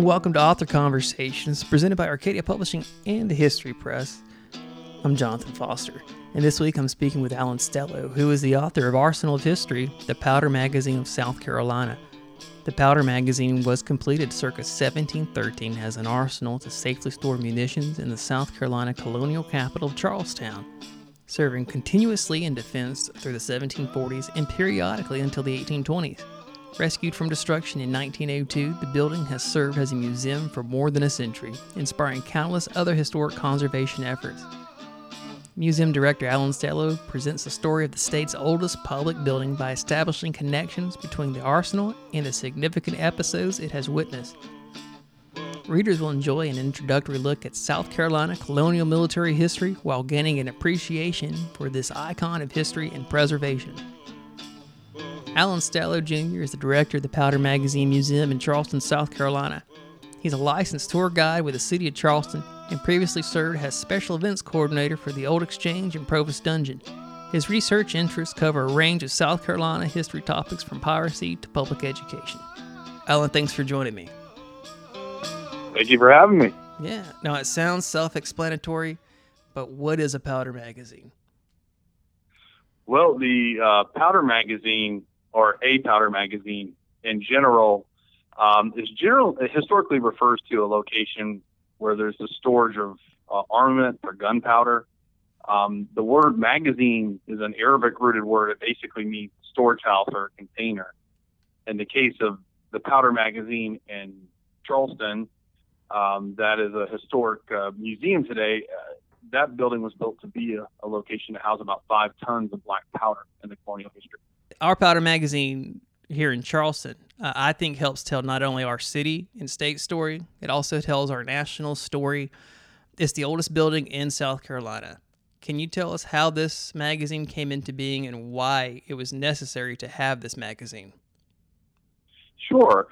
and welcome to Author Conversations, presented by Arcadia Publishing and the History Press. I'm Jonathan Foster, and this week I'm speaking with Alan Stello, who is the author of Arsenal of History, the Powder Magazine of South Carolina. The Powder Magazine was completed circa 1713 as an arsenal to safely store munitions in the South Carolina colonial capital of Charlestown, serving continuously in defense through the 1740s and periodically until the 1820s. Rescued from destruction in 1902, the building has served as a museum for more than a century, inspiring countless other historic conservation efforts. Museum Director Alan Stello presents the story of the state's oldest public building by establishing connections between the arsenal and the significant episodes it has witnessed. Readers will enjoy an introductory look at South Carolina colonial military history while gaining an appreciation for this icon of history and preservation. Alan Stello Jr. is the director of the Powder Magazine Museum in Charleston, South Carolina. He's a licensed tour guide with the City of Charleston and previously served as special events coordinator for the Old Exchange and Provost Dungeon. His research interests cover a range of South Carolina history topics from piracy to public education. Alan, thanks for joining me. Thank you for having me. Yeah, now it sounds self explanatory, but what is a powder magazine? Well, the uh, powder magazine or a powder magazine in general um, is general historically refers to a location where there's a storage of uh, armament or gunpowder. Um, the word magazine is an Arabic rooted word. It basically means storage house or container. In the case of the powder magazine in Charleston, um, that is a historic uh, museum today. Uh, that building was built to be a, a location to house about five tons of black powder in the colonial history our powder magazine here in Charleston, uh, I think helps tell not only our city and state story, it also tells our national story. It's the oldest building in South Carolina. Can you tell us how this magazine came into being and why it was necessary to have this magazine? Sure.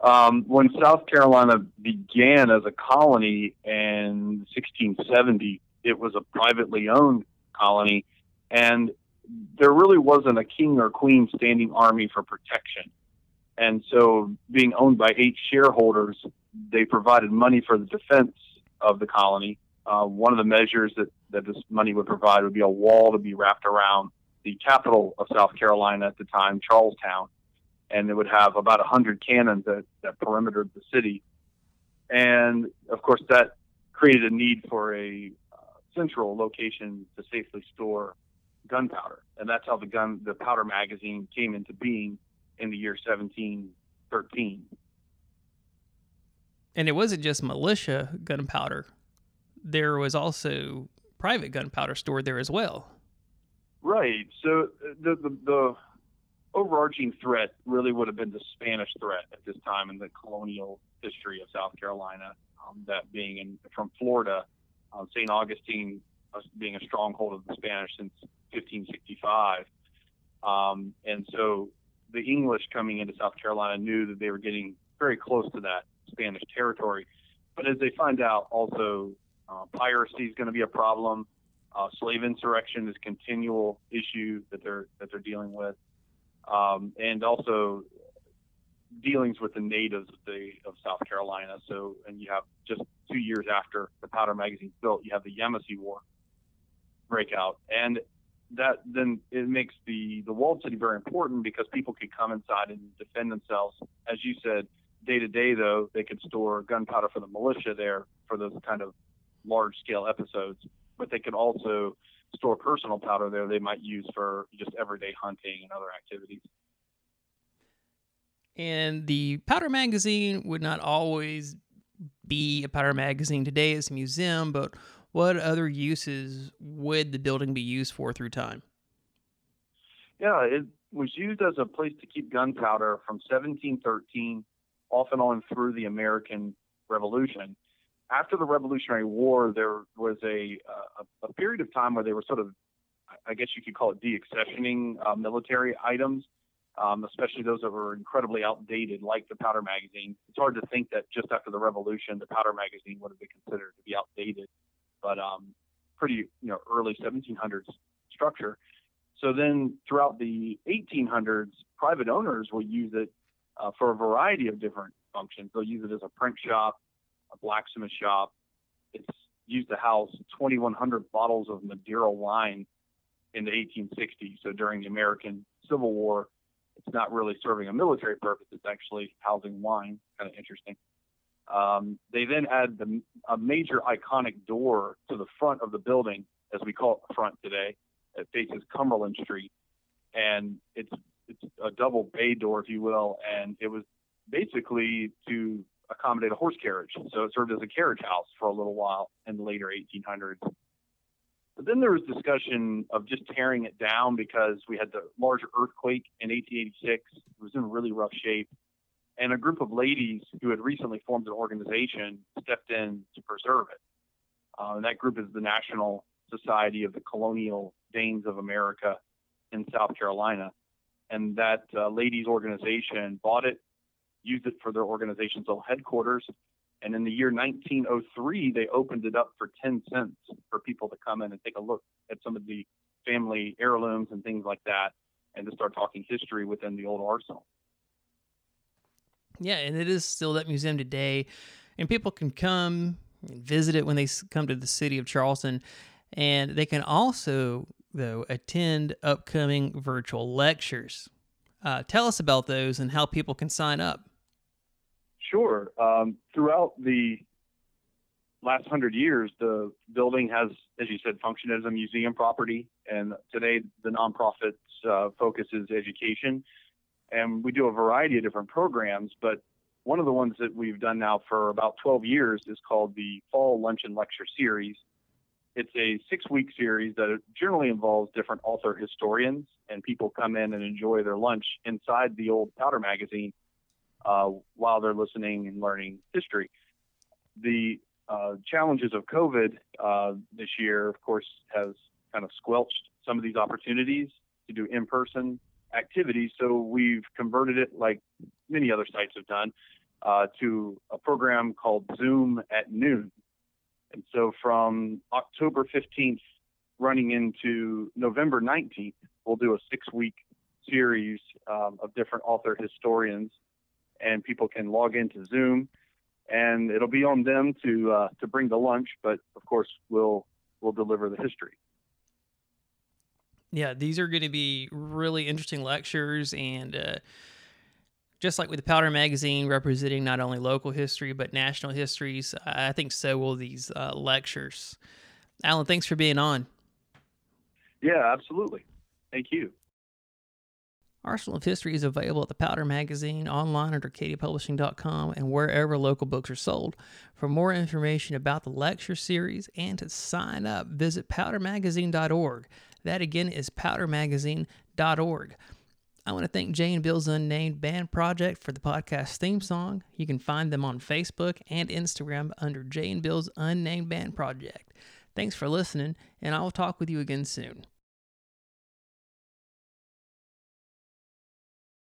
Um, when South Carolina began as a colony in 1670, it was a privately owned colony, and there really wasn't a king or queen standing army for protection. And so, being owned by eight shareholders, they provided money for the defense of the colony. Uh, one of the measures that, that this money would provide would be a wall to be wrapped around the capital of South Carolina at the time, Charlestown. And it would have about 100 cannons that, that perimetered the city. And of course, that created a need for a uh, central location to safely store gunpowder, and that's how the gun, the powder magazine, came into being in the year 1713. And it wasn't just militia gunpowder; there was also private gunpowder stored there as well. Right. So uh, the, the the, overarching threat really would have been the Spanish threat at this time in the colonial history of South Carolina. Um, that being in from Florida, uh, St. Augustine uh, being a stronghold of the Spanish since 1565. Um, and so the English coming into South Carolina knew that they were getting very close to that Spanish territory. But as they find out, also uh, piracy is going to be a problem. Uh, slave insurrection is a continual issue that they're that they're dealing with, um, and also dealings with the natives of the of South Carolina. So, and you have just two years after the Powder Magazine built, you have the Yamasee War breakout, and that then it makes the the walled city very important because people could come inside and defend themselves. As you said, day to day though, they could store gunpowder for the militia there for those kind of large scale episodes, but they could also store personal powder there they might use for just everyday hunting and other activities. And the powder magazine would not always be a powder magazine today. It's a museum, but what other uses would the building be used for through time? Yeah, it was used as a place to keep gunpowder from 1713 off and on through the American Revolution. After the Revolutionary War, there was a, a, a period of time where they were sort of, I guess you could call it deaccessioning uh, military items, um, especially those that were incredibly outdated, like the powder magazine. It's hard to think that just after the Revolution, the powder magazine would have been considered to be outdated but um, pretty you know early 1700s structure. So then throughout the 1800s, private owners will use it uh, for a variety of different functions. They'll use it as a print shop, a blacksmith shop. It's used to house 2,100 bottles of Madeira wine in the 1860s. So during the American Civil War, it's not really serving a military purpose. It's actually housing wine. Kind of interesting. Um, they then add the, a major iconic door to the front of the building, as we call it the front today. It faces Cumberland Street, and it's it's a double bay door, if you will, and it was basically to accommodate a horse carriage. So it served as a carriage house for a little while in the later 1800s. But then there was discussion of just tearing it down because we had the larger earthquake in 1886. It was in really rough shape. And a group of ladies who had recently formed an organization stepped in to preserve it. Uh, and that group is the National Society of the Colonial Dames of America in South Carolina. And that uh, ladies' organization bought it, used it for their organization's old headquarters, and in the year 1903, they opened it up for 10 cents for people to come in and take a look at some of the family heirlooms and things like that, and to start talking history within the old arsenal. Yeah, and it is still that museum today, and people can come and visit it when they come to the city of Charleston, and they can also though attend upcoming virtual lectures. Uh, tell us about those and how people can sign up. Sure. Um, throughout the last hundred years, the building has, as you said, functioned as a museum property. And today, the nonprofit's uh, focus is education. And we do a variety of different programs, but one of the ones that we've done now for about 12 years is called the Fall Lunch and Lecture Series. It's a six week series that generally involves different author historians, and people come in and enjoy their lunch inside the old powder magazine uh, while they're listening and learning history. The uh, challenges of COVID uh, this year, of course, has kind of squelched some of these opportunities to do in person activities. So we've converted it, like many other sites have done, uh, to a program called Zoom at noon. And so from October 15th running into November 19th, we'll do a six week series um, of different author historians and people can log into Zoom, and it'll be on them to uh, to bring the lunch. But of course, we'll we'll deliver the history. Yeah, these are going to be really interesting lectures, and uh, just like with the Powder Magazine representing not only local history but national histories, I think so will these uh, lectures. Alan, thanks for being on. Yeah, absolutely. Thank you. Arsenal of History is available at the Powder Magazine, online at arcadiapublishing.com, and wherever local books are sold. For more information about the lecture series and to sign up, visit powdermagazine.org. That again is powdermagazine.org. I want to thank Jay and Bill's Unnamed Band Project for the podcast theme song. You can find them on Facebook and Instagram under Jay and Bill's Unnamed Band Project. Thanks for listening, and I will talk with you again soon.